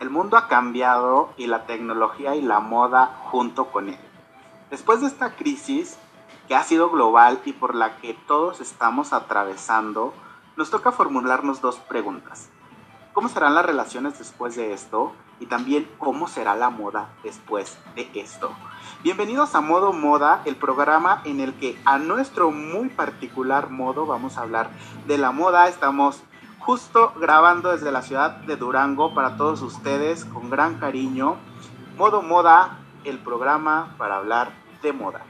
El mundo ha cambiado y la tecnología y la moda junto con él. Después de esta crisis que ha sido global y por la que todos estamos atravesando, nos toca formularnos dos preguntas. ¿Cómo serán las relaciones después de esto? Y también cómo será la moda después de esto. Bienvenidos a Modo Moda, el programa en el que a nuestro muy particular modo vamos a hablar de la moda. Estamos justo grabando desde la ciudad de Durango para todos ustedes con gran cariño. Modo Moda, el programa para hablar de moda.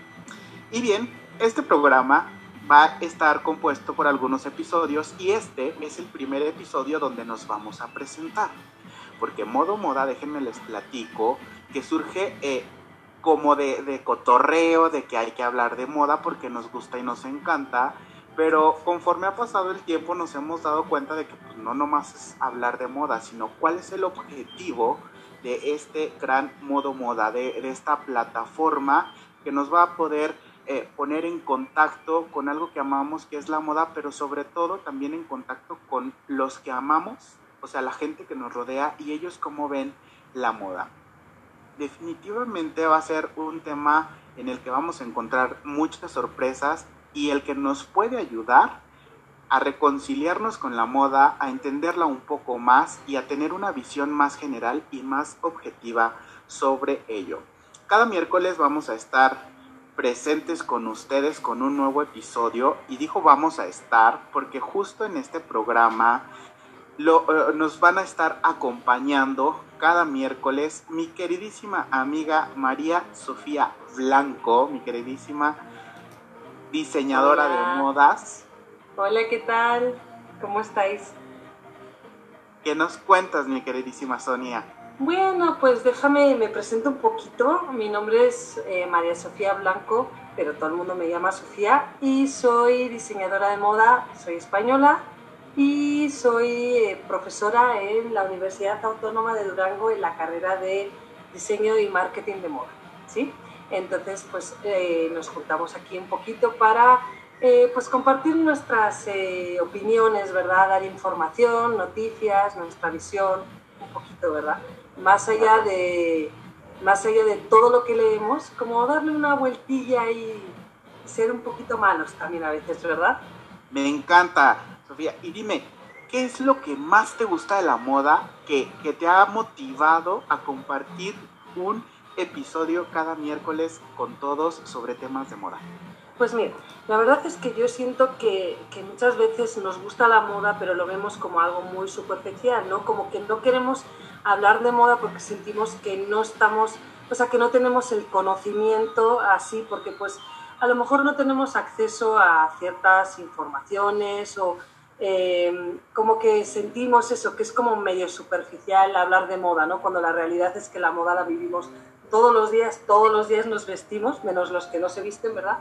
Y bien, este programa va a estar compuesto por algunos episodios y este es el primer episodio donde nos vamos a presentar. Porque Modo Moda, déjenme les platico, que surge eh, como de, de cotorreo, de que hay que hablar de moda porque nos gusta y nos encanta pero conforme ha pasado el tiempo nos hemos dado cuenta de que pues, no nomás es hablar de moda, sino cuál es el objetivo de este gran modo moda, de, esta plataforma que nos va a poder eh, poner en contacto con algo que amamos, que es la moda, pero sobre todo también en contacto con los que amamos, o sea, la gente que nos rodea y ellos cómo ven la moda. Definitivamente va a ser un tema en el que vamos a encontrar muchas sorpresas, y el que nos puede ayudar a reconciliarnos con la moda, a entenderla un poco más y a tener una visión más general y más objetiva sobre ello. Cada miércoles vamos a estar presentes con ustedes con un nuevo episodio y dijo vamos a estar porque justo en este programa lo, eh, nos van a estar acompañando cada miércoles mi queridísima amiga María Sofía Blanco, mi queridísima diseñadora de modas. Hola, ¿qué tal? ¿Cómo estáis? ¿Qué nos cuentas, mi queridísima Sonia? Bueno, pues déjame, me presento un poquito. Mi nombre es eh, María Sofía Blanco, pero todo el mundo me llama Sofía y soy diseñadora de moda, soy española y soy eh, profesora en la Universidad Autónoma de Durango en la carrera de diseño y marketing de moda, ¿sí? Entonces, pues eh, nos juntamos aquí un poquito para eh, pues compartir nuestras eh, opiniones, ¿verdad? Dar información, noticias, nuestra visión, un poquito, ¿verdad? Más allá de, más allá de todo lo que leemos, como darle una vueltilla y ser un poquito malos también a veces, ¿verdad? Me encanta, Sofía. Y dime, ¿qué es lo que más te gusta de la moda que, que te ha motivado a compartir un episodio cada miércoles con todos sobre temas de moda? Pues mira, la verdad es que yo siento que, que, muchas veces nos gusta la moda, pero lo vemos como algo muy superficial, ¿no? Como que no queremos hablar de moda porque sentimos que no estamos, o sea, que no tenemos el conocimiento así, porque pues a lo mejor no tenemos acceso a ciertas informaciones o eh, como que sentimos eso, que es como medio superficial hablar de moda, ¿no? Cuando la realidad es que la moda la vivimos todos los días, todos los días nos vestimos, menos los que no se visten, ¿verdad?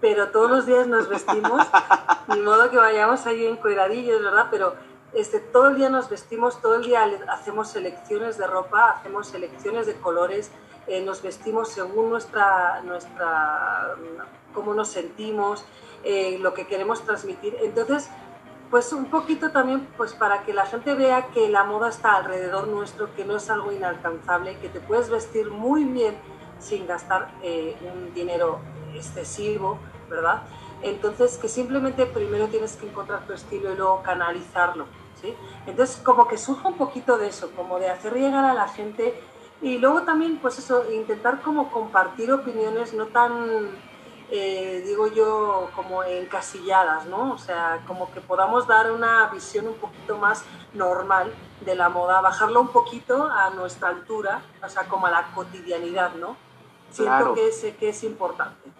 Pero todos los días nos vestimos, ni modo que vayamos ahí en cuidadillos, ¿verdad? Pero este, todo el día nos vestimos, todo el día hacemos selecciones de ropa, hacemos selecciones de colores, eh, nos vestimos según nuestra, nuestra, cómo nos sentimos, eh, lo que queremos transmitir. Entonces, pues un poquito también pues para que la gente vea que la moda está alrededor nuestro, que no es algo inalcanzable, que te puedes vestir muy bien sin gastar eh, un dinero excesivo, ¿verdad? Entonces que simplemente primero tienes que encontrar tu estilo y luego canalizarlo, ¿sí? Entonces como que surge un poquito de eso, como de hacer llegar a la gente y luego también pues eso, intentar como compartir opiniones no tan eh, digo yo, como encasilladas, ¿no? O sea, como que podamos dar una visión un poquito más normal de la moda, bajarlo un poquito a nuestra altura, o sea, como a la cotidianidad, ¿no? Siento que, es, que es importante.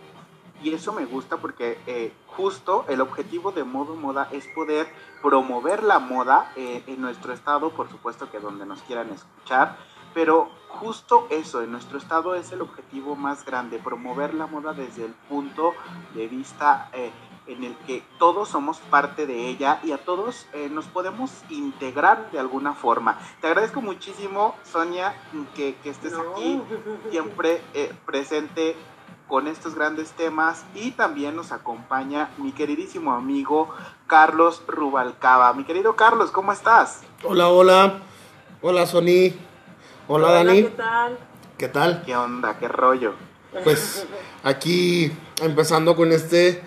Y eso me gusta porque eh, justo el objetivo de Modo Moda es poder promover la moda eh, en nuestro estado, por supuesto que donde nos quieran escuchar, pero justo eso, en nuestro estado es el objetivo más grande, promover la moda desde el punto de vista eh, en el que todos somos parte de ella y a todos eh, nos podemos integrar de alguna forma. Te agradezco muchísimo, Sonia, que, estés aquí siempre eh, presente con estos grandes temas y también nos acompaña mi queridísimo amigo Carlos Rubalcaba. Mi querido Carlos, ¿cómo estás? Hola, hola. Hola, Sony. Hola, Dani. ¿Qué tal? ¿Qué tal? ¿Qué onda? ¿Qué rollo? Pues aquí empezando con este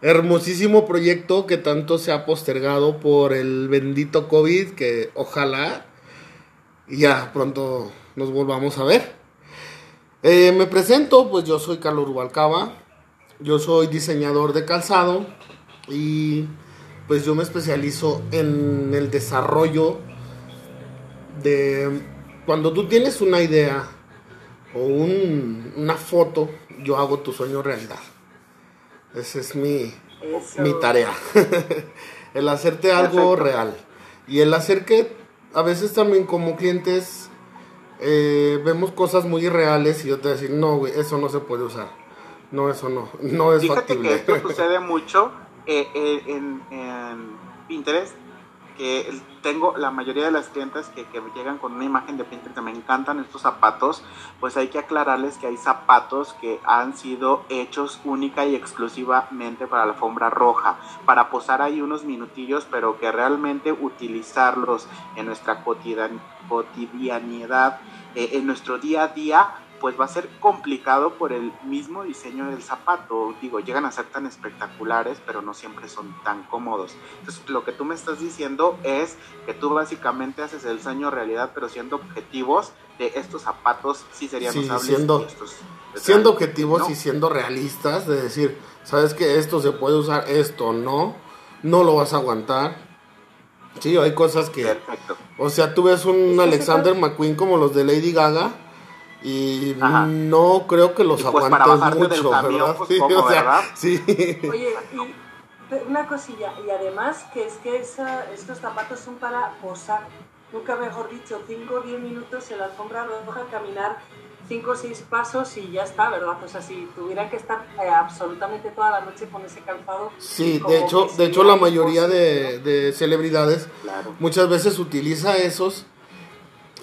hermosísimo proyecto que tanto se ha postergado por el bendito COVID, que ojalá ya pronto nos volvamos a ver. Eh, me presento, pues yo soy Carlos Rubalcaba, yo soy diseñador de calzado y pues yo me especializo en el desarrollo de cuando tú tienes una idea o un, una foto, yo hago tu sueño realidad. Esa es mi, Eso. mi tarea. el hacerte algo Perfecto. real. Y el hacer que a veces también como clientes eh, vemos cosas muy irreales y yo te decir, no, güey, eso no se puede usar. No, eso no. No es Fíjate que factible. esto sucede mucho eh, eh, en, en Pinterest, que tengo la mayoría de las clientes que, llegan con una imagen de Pinterest me encantan estos zapatos, pues hay que aclararles que hay zapatos que han sido hechos única y exclusivamente para la alfombra roja, para posar ahí unos minutillos, pero que realmente utilizarlos en nuestra cotidian- cotidianidad, eh, en nuestro día a día, pues va a ser complicado por el mismo diseño del zapato. Digo, llegan a ser tan espectaculares, pero no siempre son tan cómodos. Entonces, lo que tú me estás diciendo es que tú básicamente haces el sueño realidad, pero siendo objetivos de estos zapatos sí serían Sí, usables siendo- estos siendo objetivos ¿no? y siendo realistas, de decir, sabes que esto se puede usar, esto no, no lo vas a aguantar. Sí, hay cosas que, Perfecto. o sea, tú ves un Alexander McQueen como los de Lady Gaga y Ajá. no creo que los Y pues para bajarte del mucho, camión, ¿verdad? pues, sí, ¿cómo, o sea, verdad? sí. Oye, y una cosilla, y además que es que esa- estos zapatos son para posar, nunca mejor dicho, 5 o 10 minutos en la alfombra roja, caminar 5 o 6 pasos y ya está, ¿verdad? O sea, si tuvieran que estar eh, absolutamente toda la noche con ese calzado. Sí, de hecho, de hecho la mayoría de, de celebridades Claro. muchas veces utiliza esos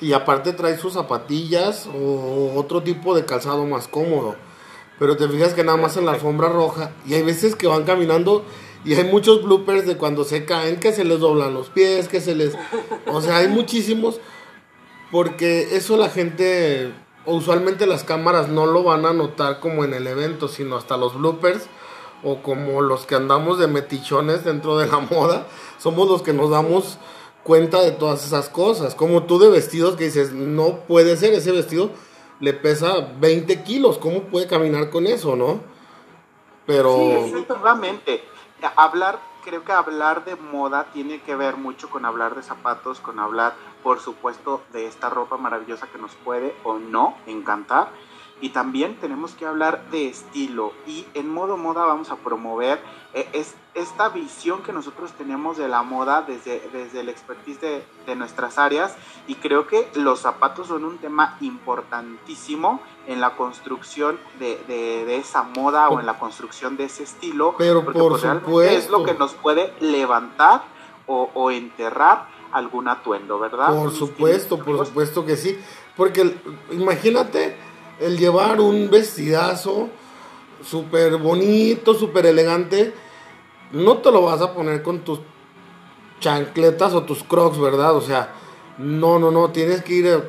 y aparte trae sus zapatillas o otro tipo de calzado más cómodo. Pero te fijas que nada más en la alfombra roja y hay veces que van caminando y hay muchos bloopers de cuando se caen que se les doblan los pies, que se les... O sea, hay muchísimos porque eso la gente usualmente las cámaras no lo van a notar como en el evento, sino hasta los bloopers o como los que andamos de metichones dentro de la moda, somos los que nos damos cuenta de todas esas cosas. Como tú de vestidos que dices, no puede ser, ese vestido le pesa 20 kilos, ¿cómo puede caminar con eso, no? Pero... Sí, Definitivamente. Hablar, creo que hablar de moda tiene que ver mucho con hablar de zapatos, con hablar, por supuesto, de esta ropa maravillosa que nos puede o no encantar. Y también tenemos que hablar de estilo. Y en modo moda vamos a promover eh, es, esta visión que nosotros tenemos de la moda desde, desde el expertise de, de nuestras áreas. Y creo que los zapatos son un tema importantísimo en la construcción de, de- de esa moda o en la construcción de ese estilo. Pero porque, por pues, realmente es lo supuesto. que nos puede levantar o, o enterrar algún atuendo, ¿verdad? Por supuesto, por supuesto que sí. Porque imagínate el llevar un vestidazo súper bonito, súper elegante. No te lo vas a poner con tus chancletas o tus crocs, ¿verdad? O sea, no, no, no. Tienes que ir a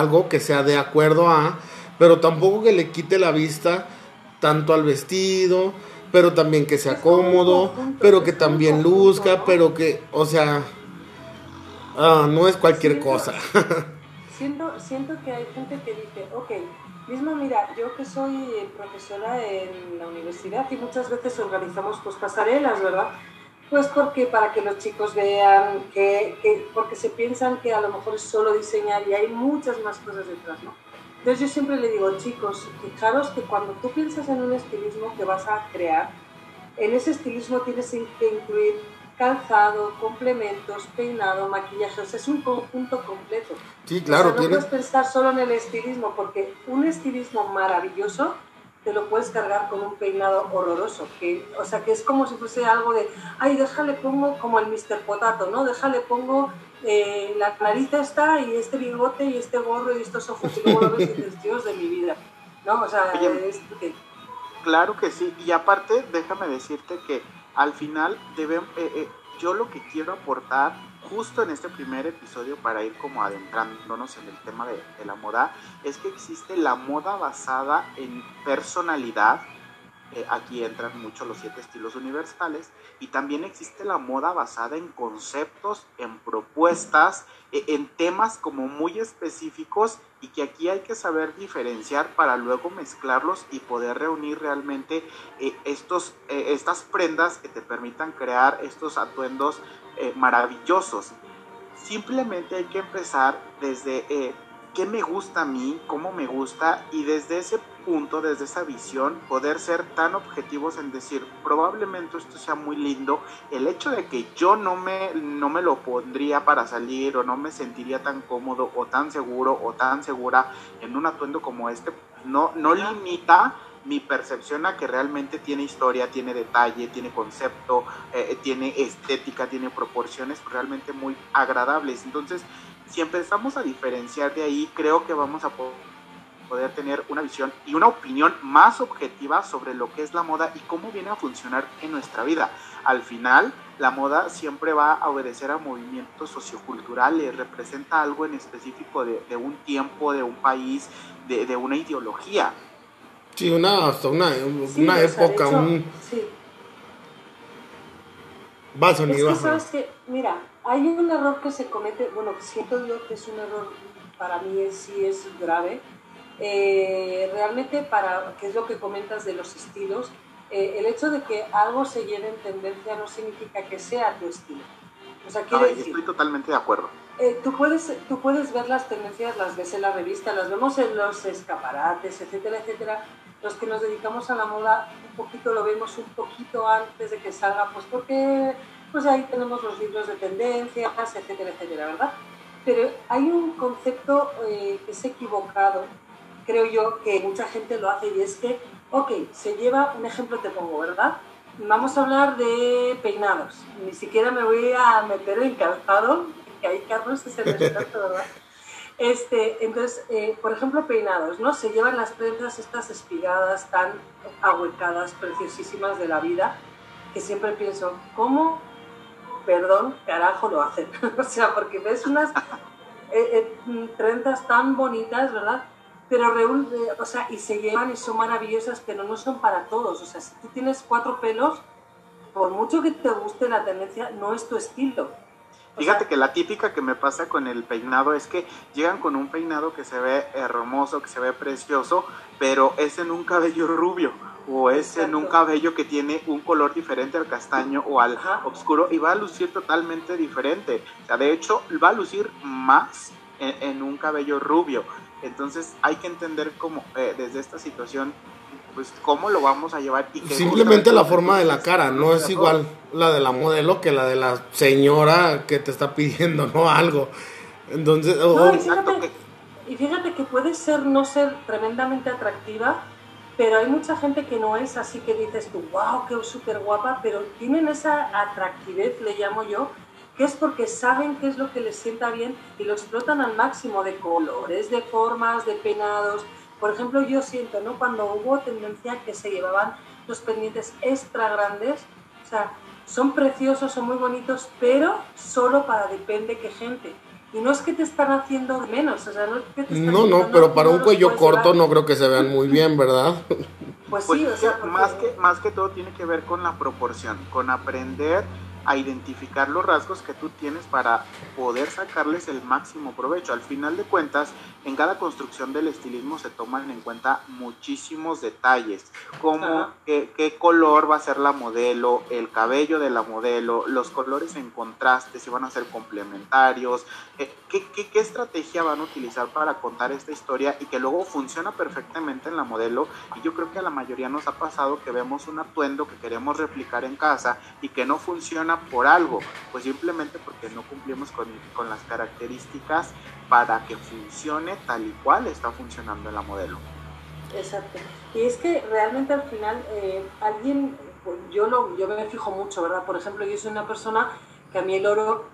algo que sea de acuerdo a, pero tampoco que le quite la vista tanto al vestido, pero también que sea cómodo, pero que también luzca, pero que, o sea, ah, no es cualquier cosa. Siento, siento que hay gente que dice, ok, mismo mira, yo que soy profesora en la universidad y muchas veces organizamos pues pasarelas, ¿verdad? Pues porque para que los chicos vean que, que- porque se piensan que a lo mejor es solo diseñar y hay muchas más cosas detrás, ¿no? Entonces yo siempre le digo, chicos, fijaros que cuando tú piensas en un estilismo que vas a crear, en ese estilismo tienes que incluir calzado, complementos, peinado, maquillaje, o sea, es un conjunto completo. Sí, claro, O sea, no tienes, puedes pensar solo en el estilismo, porque un estilismo maravilloso te lo puedes cargar con un peinado horroroso, que, o sea, que es como si fuese algo de, ay, déjale pongo como el Mr. Potato, ¿no? Déjale pongo eh, la nariz esta y este bigote y este gorro y estos ojos y luego lo ves y dices, Dios de mi vida, ¿no? O sea, Oye, es que- Claro que sí, y aparte déjame decirte que al final eh, eh, yo lo que quiero aportar justo en este primer episodio para ir como adentrándonos en el tema de la moda es que existe la moda basada en personalidad, eh, aquí entran mucho los siete estilos universales y también existe la moda basada en conceptos, en propuestas, eh, en temas como muy específicos y que aquí hay que saber diferenciar para luego mezclarlos y poder reunir realmente eh, estos, estas prendas que te permitan crear estos atuendos maravillosos. Simplemente hay que empezar desde qué me gusta a mí, cómo me gusta y desde ese punto, desde esa visión, poder ser tan objetivos en decir, probablemente esto sea muy lindo, el hecho de que yo no me, no me lo pondría para salir o no me sentiría tan cómodo o tan seguro o tan segura en un atuendo como este, no, no limita mi percepción a que realmente tiene historia, tiene detalle, tiene concepto, eh, tiene estética, tiene proporciones realmente muy agradables. Entonces, si empezamos a diferenciar de ahí, creo que vamos a poder tener una visión y una opinión más objetiva sobre lo que es la moda y cómo viene a funcionar en nuestra vida. Al final, la moda siempre va a obedecer a movimientos socioculturales, representa algo en específico de, un tiempo, de un país, de, una ideología. Sí, una, hasta una, una época, un... Sí. Va, sonido. Es que, ¿sabes que Mira, hay un error que se comete, bueno, siento yo que es un error, para mí sí es grave. Eh, realmente, para, que es lo que comentas de los estilos, eh, el hecho de que algo se lleve en tendencia no significa que sea tu estilo. O sea, quiere decir, estoy totalmente de acuerdo. Eh, tú, puedes, tú puedes ver las tendencias, las ves en la revista, las vemos en los escaparates, etcétera, etcétera. Los que nos dedicamos a la moda, un poquito lo vemos un poquito antes de que salga, pues porque pues ahí tenemos los libros de tendencias, etcétera, etcétera, ¿verdad? Pero hay un concepto eh, que es equivocado, creo yo, que mucha gente lo hace y es que, ok, se lleva, un ejemplo te pongo, ¿verdad? Vamos a hablar de peinados. Ni siquiera me voy a meter en calzado, que ahí Carlos es el experto, ¿verdad? Este, entonces, eh, por ejemplo, peinados, ¿no? Se llevan las prensas estas espigadas tan ahuecadas, preciosísimas de la vida, que siempre pienso, ¿cómo perdón, carajo lo hacen. o sea, porque ves unas eh, eh, trentas tan bonitas, ¿verdad? Pero eh, o sea, y se llevan y son maravillosas, pero no son para todos. O sea, si tú tienes cuatro pelos, por mucho que te guste la tendencia, no es tu estilo. Fíjate que la típica que me pasa con el peinado es que llegan con un peinado que se ve hermoso, que se ve precioso, pero es en un cabello rubio o es en un cabello que tiene un color diferente al castaño o al oscuro y va a lucir totalmente diferente. O sea, de hecho, va a lucir más en, un cabello rubio. Entonces hay que entender cómo eh, desde esta situación pues cómo lo vamos a llevar y simplemente la forma de la cara no es igual la de la modelo que la de la señora que te está pidiendo no algo. Entonces y, fíjate, que puede ser no ser tremendamente atractiva pero hay mucha gente que no es así que dices tú, wow, qué súper guapa, pero tienen esa atractividad, le llamo yo, que es porque saben qué es lo que les sienta bien y lo explotan al máximo de colores, de formas, de peinados. Por ejemplo, yo siento, ¿no? Cuando hubo tendencia que se llevaban los pendientes extra grandes, o sea, son preciosos, son muy bonitos, pero solo para depende qué gente. Y no es que te están haciendo menos, o sea, no es que te están No, no, pero para un cuello corto no creo que se vean muy bien, ¿verdad? Pues, sí, o pues, sea, más, que, más que todo tiene que ver con la proporción, con aprender a identificar los rasgos que tú tienes para poder sacarles el máximo provecho. Al final de cuentas, en cada construcción del estilismo se toman en cuenta muchísimos detalles, como qué, color va a ser la modelo, el cabello de la modelo, los colores en contraste, si van a ser complementarios, eh, qué, qué estrategia van a utilizar para contar esta historia y que luego funciona perfectamente en la modelo. Y yo creo que a la mayoría nos ha pasado que vemos un atuendo que queremos replicar en casa y que no funciona por algo, pues simplemente porque no cumplimos con, con las características para que funcione tal y cual está funcionando la modelo. Exacto. Y es que realmente al final eh, alguien, yo, lo, yo me fijo mucho, ¿verdad? Por ejemplo, yo soy una persona que a mí el oro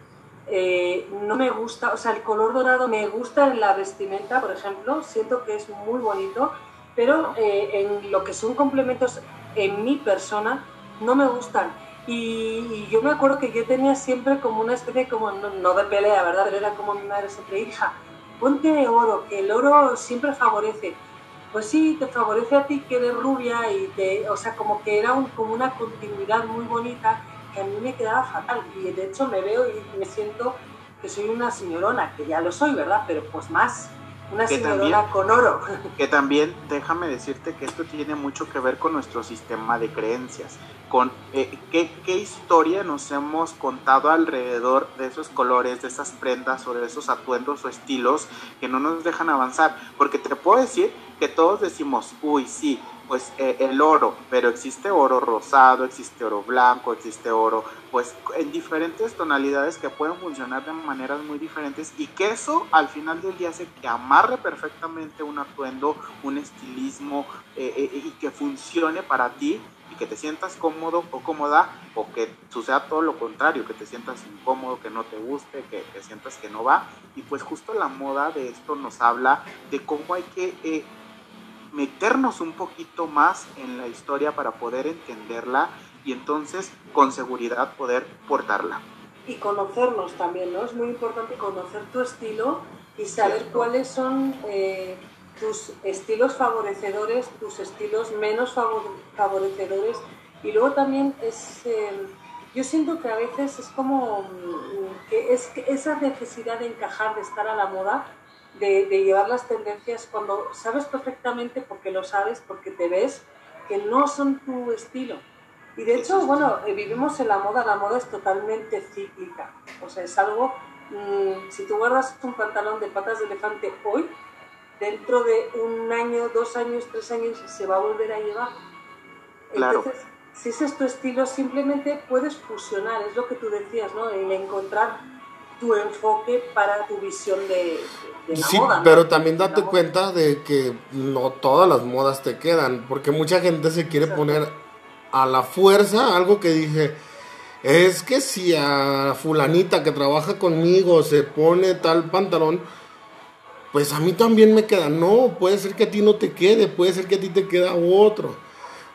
eh, no me gusta, o sea, el color dorado me gusta en la vestimenta, por ejemplo, siento que es muy bonito, pero eh, en lo que son complementos en mi persona no me gustan. Y, yo me acuerdo que yo tenía siempre como una especie, como no, de pelea, ¿verdad? Pero era como mi madre siempre, hija, ponte oro, que el oro siempre favorece. Pues sí, te favorece a ti que eres rubia y te, o sea, como que era un, como una continuidad muy bonita que a mí me quedaba fatal. Y de hecho me veo y me siento que soy una señorona, que ya lo soy, ¿verdad? Pero pues más, una señorona con oro. Que también, déjame decirte que esto tiene mucho que ver con nuestro sistema de creencias, con eh, qué, qué, historia nos hemos contado alrededor de esos colores, de esas prendas o de esos atuendos o estilos que no nos dejan avanzar. Porque te puedo decir que todos decimos, uy, sí, pues eh, el oro, pero existe oro rosado, existe oro blanco, existe oro, pues en diferentes tonalidades que pueden funcionar de maneras muy diferentes y que eso al final del día hace que amarre perfectamente un atuendo, un estilismo eh, eh, y que funcione para ti y que te sientas cómodo o cómoda o que suceda todo lo contrario, que te sientas incómodo, que no te guste, que, que sientas que no va. Y pues justo la moda de esto nos habla de cómo hay que meternos un poquito más en la historia para poder entenderla y entonces con seguridad poder portarla. Y conocernos también, ¿no? Es muy importante conocer tu estilo y saber cuáles son eh, tus estilos favorecedores, tus estilos menos favorecedores. Y luego también es, eh, yo siento que a veces es como mm, que es esa necesidad de encajar, de estar a la moda, de, llevar las tendencias cuando sabes perfectamente, porque lo sabes, porque te ves, que no son tu estilo. Y de hecho, bueno, vivimos en la moda, la moda es totalmente cíclica. O sea, es algo, mm, si tú guardas un pantalón de patas de elefante hoy, dentro de un año, dos años, tres años, se va a volver a llevar. Entonces, si ese es tu estilo, simplemente puedes fusionar, es lo que tú decías, ¿no? El encontrar tu enfoque para tu visión de, la sí, pero también date cuenta de que no todas las modas te quedan, porque mucha gente se quiere poner a la fuerza algo que dije, es que si a fulanita que trabaja conmigo se pone tal pantalón, pues a mí también me queda. No, puede ser que a ti no te quede, puede ser que a ti te queda otro.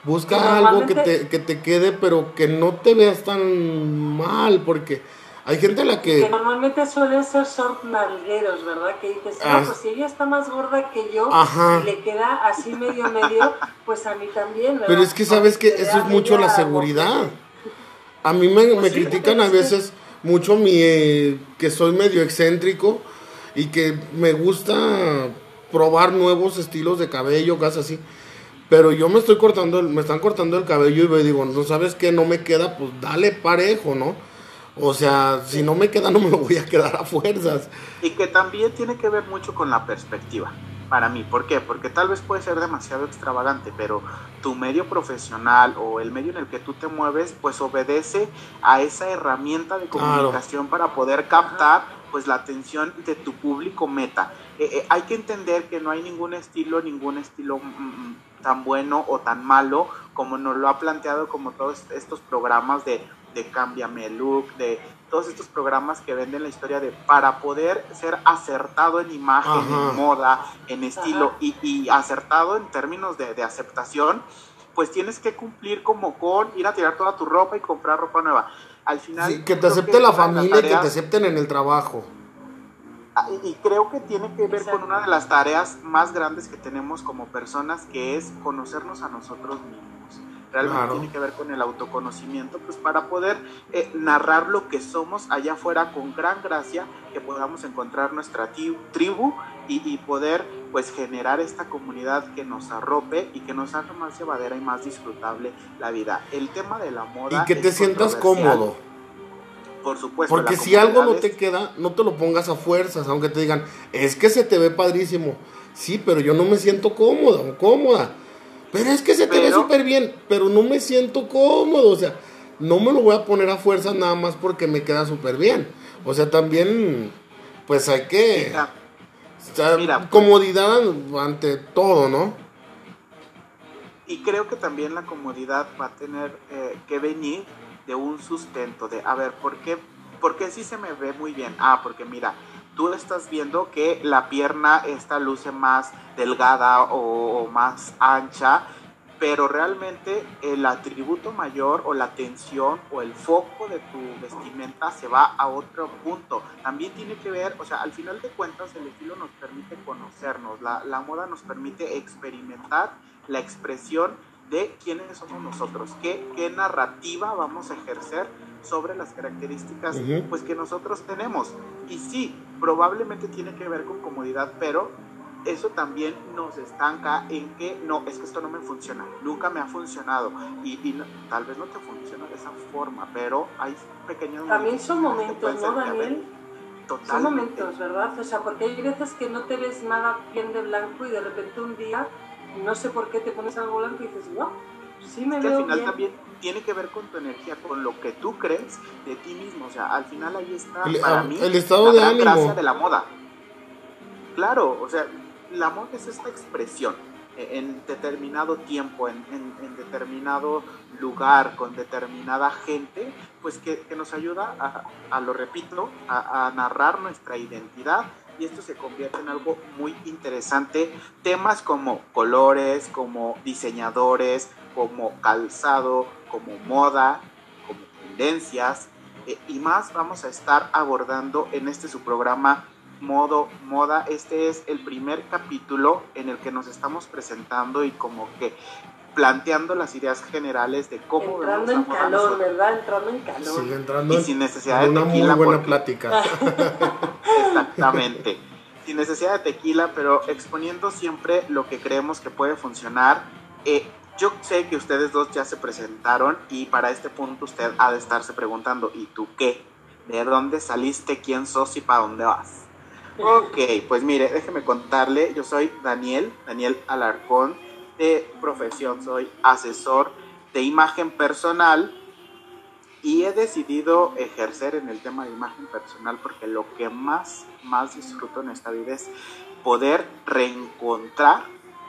Busca algo que te, que te quede, pero que no te veas tan mal, porque hay gente a la que... Que normalmente suelen ser short nalgueros, ¿verdad? Que dices, ah, pues si ella está más gorda que yo y le queda así medio medio, pues a mí también, ¿verdad? Pero es que sabes que eso es mucho la seguridad. A mí me, pues me critican a veces mucho mi eh, que soy medio excéntrico y que me gusta probar nuevos estilos de cabello, cosas así. Pero yo me estoy cortando, me están cortando el cabello y me digo, no sabes qué, no me queda, pues dale parejo, ¿no? O sea, si no me queda, no me lo voy a quedar a fuerzas. Y que también tiene que ver mucho con la perspectiva, para mí. ¿Por qué? Porque tal vez puede ser demasiado extravagante, pero tu medio profesional o el medio en el que tú te mueves, pues obedece a esa herramienta de comunicación para poder captar pues la atención de tu público meta. Eh, eh, hay que entender que no hay ningún estilo, ningún estilo mm, mm, tan bueno o tan malo como nos lo ha planteado como todos estos programas de de Cámbiame el Look, de todos estos programas que venden la historia de para poder ser acertado en imagen, en moda, en estilo y, acertado en términos de, aceptación, pues tienes que cumplir como con ir a tirar toda tu ropa y comprar ropa nueva. Al final... que te acepte la familia y que te acepten en el trabajo. Ah, y creo que tiene que ver con una de las tareas más grandes que tenemos como personas, que es conocernos a nosotros mismos realmente tiene que ver con el autoconocimiento, pues para poder eh, narrar lo que somos allá afuera con gran gracia, que podamos encontrar nuestra tribu y, poder pues generar esta comunidad que nos arrope y que nos haga más llevadera y más disfrutable la vida. El tema de la moda... Y que te sientas cómodo. Por supuesto. Porque si algo no te queda, no te lo pongas a fuerzas, aunque te digan, es que se te ve padrísimo. Sí, pero yo no me siento cómodo o cómoda. Pero es que se te ve súper bien, pero no me siento cómodo, o sea, no me lo voy a poner a fuerza nada más porque me queda súper bien. O sea, también, pues hay que... Mira, comodidad ante todo, ¿no? Y creo que también la comodidad va a tener eh, que venir de un sustento, de, a ver, ¿por qué, ¿por qué sí se me ve muy bien? Ah, porque mira, tú estás viendo que la pierna esta luce más delgada o, más ancha pero realmente el atributo mayor o la atención o el foco de tu vestimenta se va a otro punto. También tiene que ver, o sea, al final de cuentas el estilo nos permite conocernos, la, la moda nos permite experimentar la expresión de quiénes somos nosotros, qué, qué narrativa vamos a ejercer sobre las características pues que nosotros tenemos. Y sí, probablemente tiene que ver con comodidad, pero eso también nos estanca en que no, es que esto no me funciona, nunca me ha funcionado y, tal vez no te funciona de esa forma, pero hay pequeños... También son momentos, ¿no, Daniel? Son momentos, ¿verdad? O sea, porque hay veces que no te ves nada bien de blanco y de repente un día, no sé por qué te pones algo blanco y dices, no, sí me veo al final bien. también tiene que ver con tu energía, con lo que tú crees de ti mismo. O sea, al final ahí está El- para ah, mí el estado la de gran ánimo. gracia de la moda. Claro, o sea, la moda es esta expresión en determinado tiempo, en, en- en determinado lugar, con determinada gente, pues que, que nos ayuda a, a, lo repito, a, a narrar nuestra identidad y esto se convierte en algo muy interesante. Temas como colores, como diseñadores, como calzado, como moda, como tendencias eh, y más vamos a estar abordando en este su programa Modo Moda. Este es el primer capítulo en el que nos estamos presentando y como que planteando las ideas generales de cómo Entrando en calor, nosotros. ¿verdad? Entrando en calor. Sigue entrando y sin necesidad de una muy tequila buena porque- plática. Exactamente. Sin necesidad de tequila, pero exponiendo siempre lo que creemos que puede funcionar. Eh, yo sé que ustedes dos ya se presentaron y para este punto usted ha de estarse preguntando, ¿y tú qué? ¿De dónde saliste? ¿Quién sos y para dónde vas? Ok, pues mire, déjeme contarle, yo soy Daniel, Daniel Alarcón, de profesión soy asesor de imagen personal y he decidido ejercer en el tema de imagen personal porque lo que más, más disfruto en esta vida es poder reencontrar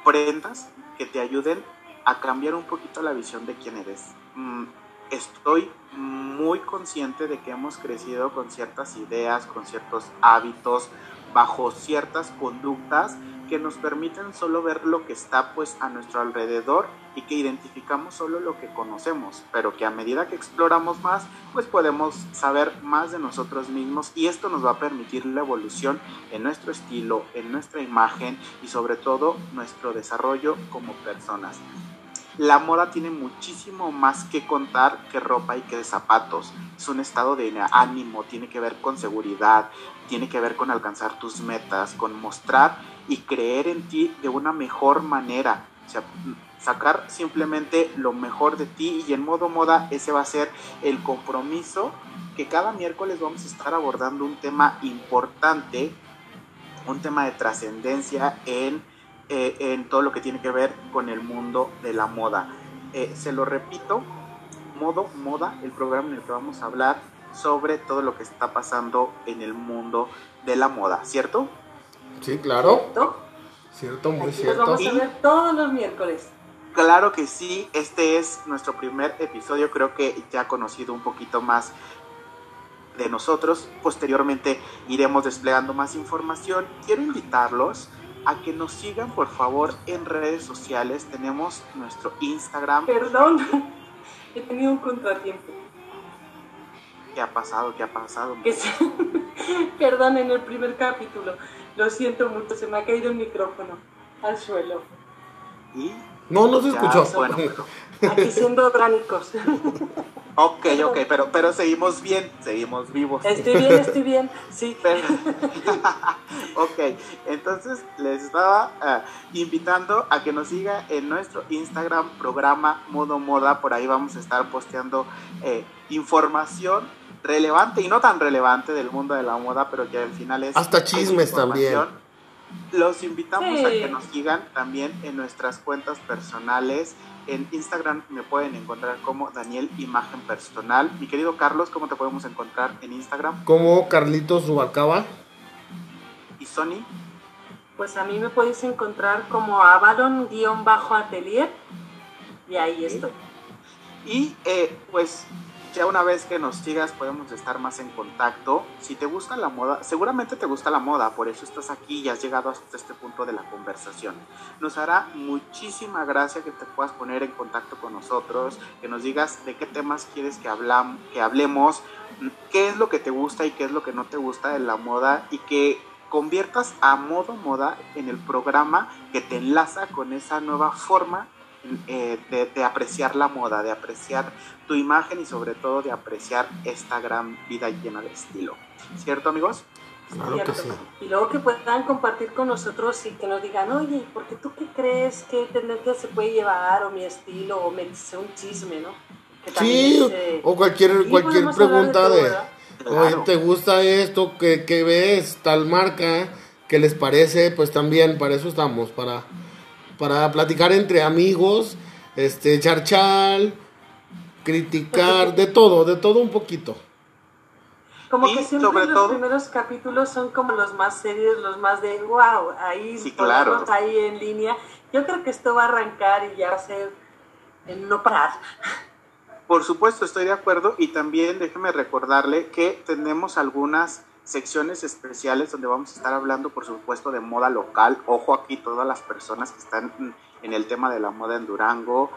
prendas que te ayuden a cambiar un poquito la visión de quién eres. Mm, Estoy muy consciente de que hemos crecido con ciertas ideas, con ciertos hábitos, bajo ciertas conductas que nos permiten solo ver lo que está pues a nuestro alrededor y que identificamos solo lo que conocemos, pero que a medida que exploramos más, pues podemos saber más de nosotros mismos y esto nos va a permitir la evolución en nuestro estilo, en nuestra imagen y sobre todo nuestro desarrollo como personas. La moda tiene muchísimo más que contar que ropa y que zapatos. Es un estado de ánimo, tiene que ver con seguridad, tiene que ver con alcanzar tus metas, con mostrar y creer en ti de una mejor manera. O sea, sacar simplemente lo mejor de ti y en modo moda ese va a ser el compromiso que cada miércoles vamos a estar abordando un tema importante, un tema de trascendencia en, eh, en todo lo que tiene que ver con el mundo de la moda. Eh, se lo repito, modo moda, el programa en el que vamos a hablar sobre todo lo que está pasando en el mundo de la moda, ¿cierto? Sí, claro. ¿Cierto? Cierto, muy Aquí los cierto. vamos a ver todos los miércoles. Claro que sí, este es nuestro primer episodio, creo que ya ha conocido un poquito más de nosotros. Posteriormente iremos desplegando más información. Quiero invitarlos a que nos sigan por favor en redes sociales. Tenemos nuestro Instagram. Perdón, he tenido un contratiempo. ¿Qué ha pasado? ¿Qué ha pasado? Que se- Perdón, en el primer capítulo. Lo siento mucho, se me ha caído el micrófono al suelo. Y No, no se Ya, escuchó. bueno. Aquí siendo orgánicos. Ok, ok, pero, pero seguimos bien, seguimos vivos. Estoy bien, estoy bien. Sí. Pero- ok, entonces les estaba ah, invitando a que nos siga en nuestro Instagram programa Modo Moda. Por ahí vamos a estar posteando eh, información relevante y no tan relevante del mundo de la moda, pero que al final es... Hasta es chismes también. Los invitamos a que nos sigan también en nuestras cuentas personales. En Instagram me pueden encontrar como Daniel Imagen Personal. Mi querido Carlos, ¿cómo te podemos encontrar en Instagram? Como Carlitos Rubalcaba. Y Sony, Pues a mí me podéis encontrar como Avalon-atelier y ahí estoy. Y eh, pues ya una vez que nos sigas podemos estar más en contacto. Si te gusta la moda, seguramente te gusta la moda, por eso estás aquí y has llegado hasta este punto de la conversación. Nos hará muchísima gracia que te puedas poner en contacto con nosotros, que nos digas de qué temas quieres que, hablam, que hablemos, qué es lo que te gusta y qué es lo que no te gusta de la moda y que conviertas a modo moda en el programa que te enlaza con esa nueva forma eh, de, apreciar la moda, de apreciar tu imagen y sobre todo de apreciar esta gran vida llena de estilo. ¿Cierto amigos? Claro que sí. Y luego que puedan compartir con nosotros y que nos digan, oye, ¿por qué tú qué crees que tendencia se puede llevar o mi estilo o me dice un chisme, ¿no? sí, o cualquier, cualquier pregunta de, oye, ¿te gusta esto? ¿Qué, ¿Qué ves? Tal marca, ¿qué les parece? Pues también para eso estamos, para para platicar entre amigos, este, charchal, criticar, de todo, de todo un poquito. Como que siempre los primeros capítulos son como los más serios, los más de wow, ahí sí, claro. ahí en línea. Yo creo que esto va a arrancar y ya va a ser en no parar. Por supuesto, estoy de acuerdo y también déjeme recordarle que tenemos algunas secciones especiales donde vamos a estar hablando, por supuesto, de moda local. Ojo aquí, todas las personas que están en el tema de la moda en Durango.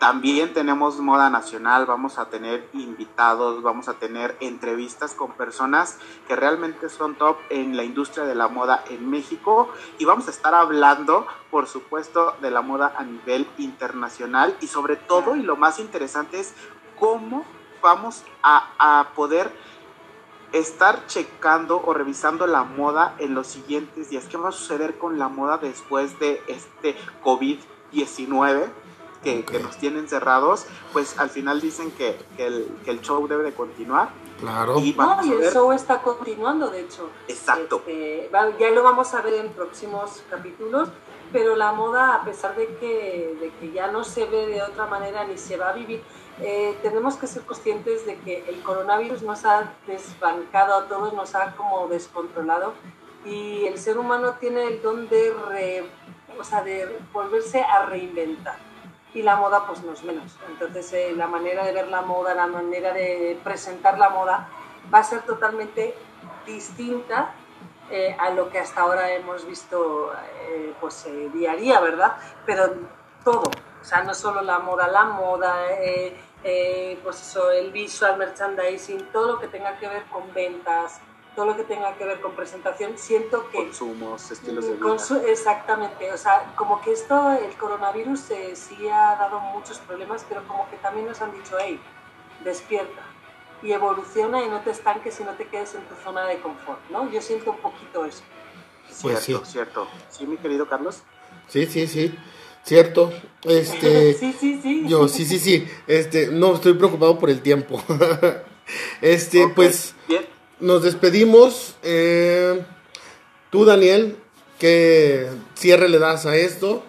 También tenemos moda nacional, vamos a tener invitados, vamos a tener entrevistas con personas que realmente son top en la industria de la moda en México y vamos a estar hablando, por supuesto, de la moda a nivel internacional y sobre todo, y lo más interesante es cómo vamos a, a poder estar checando o revisando la moda en los siguientes días. ¿Qué va a suceder con la moda después de este COVID-19 que, nos tienen cerrados? Pues al final dicen que, el, show debe de continuar. Claro. Y, no, y el show está continuando, de hecho. Exacto. Este, ya lo vamos a ver en próximos capítulos, pero la moda, a pesar de que, de que ya no se ve de otra manera ni se va a vivir, eh, tenemos que ser conscientes de que el coronavirus nos ha desbancado a todos, nos ha como descontrolado y el ser humano tiene el don de, o sea, de volverse a reinventar y la moda pues no es menos. Entonces eh, la manera de ver la moda, la manera de presentar la moda va a ser totalmente distinta eh, a lo que hasta ahora hemos visto pues día a día, ¿verdad? Pero todo, o sea, no solo la moda, la moda, eh, eh, pues eso, el visual merchandising, todo lo que tenga que ver con ventas, todo lo que tenga que ver con presentación, siento que... Consumos, estilos de vida. exactamente, o sea, como que esto, el coronavirus eh, sí ha dado muchos problemas, pero como que también nos han dicho, hey, despierta y evoluciona y no te estanques y no te quedes en tu zona de confort, ¿no? Yo siento un poquito eso. Pues cierto, sí. cierto. ¿Sí, mi querido Carlos? Sí, sí, sí. ¿Cierto? Este, sí, sí, sí. Yo, sí, sí, sí. Este, no, estoy preocupado por el tiempo. este, pues, nos despedimos. Eh, tú, Daniel, ¿qué cierre le das a esto?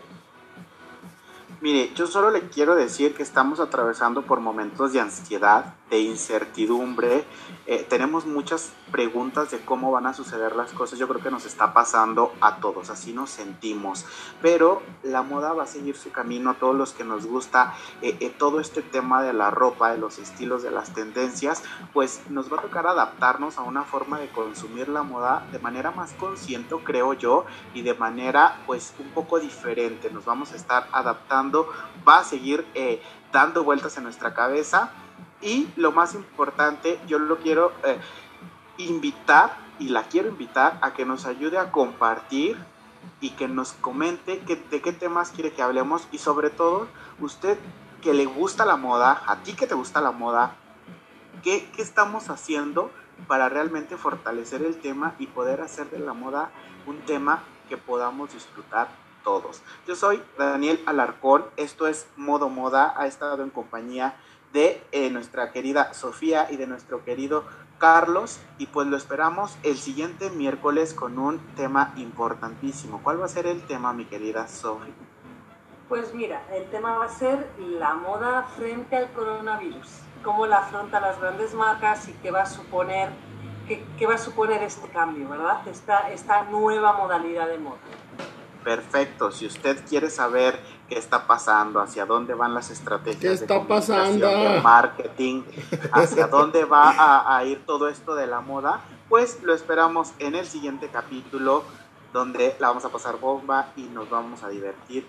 Mire, yo solo le quiero decir que estamos atravesando por momentos de ansiedad, de incertidumbre. Eh, tenemos muchas preguntas de cómo van a suceder las cosas. Yo creo que nos está pasando a todos, así nos sentimos. Pero la moda va a seguir su camino a todos los que nos gusta eh, eh, todo este tema de la ropa, de los estilos, de las tendencias, pues nos va a tocar adaptarnos a una forma de consumir la moda de manera más consciente, creo yo, y de manera pues un poco diferente. Nos vamos a estar adaptando, va a seguir dando vueltas en nuestra cabeza y lo más importante, yo lo quiero eh, invitar y la quiero invitar a que nos ayude a compartir y que nos comente de qué temas quiere que hablemos y sobre todo usted que le gusta la moda, a ti que te gusta la moda, ¿qué, qué estamos haciendo para realmente fortalecer el tema y poder hacer de la moda un tema que podamos disfrutar todos. Yo soy Daniel Alarcón, esto es Modo Moda, ha estado en compañía eh, nuestra querida Sofía y de nuestro querido Carlos y pues lo esperamos el siguiente miércoles con un tema importantísimo. ¿Cuál va a ser el tema, mi querida Sofía? Pues mira, el tema va a ser la moda frente al coronavirus, cómo la afrontan las grandes marcas y qué va a suponer, qué, qué va a suponer este cambio, ¿verdad? Esta, esta nueva modalidad de moda. Perfecto, si usted quiere saber qué está pasando, hacia dónde van las estrategias ¿Qué de está comunicación, pasando? de marketing, hacia dónde va a, a ir todo esto de la moda, pues lo esperamos en el siguiente capítulo donde la vamos a pasar bomba y nos vamos a divertir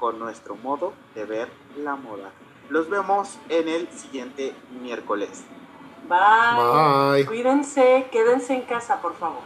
con nuestro modo de ver la moda. Los vemos en el siguiente miércoles. Bye. Bye. Cuídense, quédense en casa, por favor.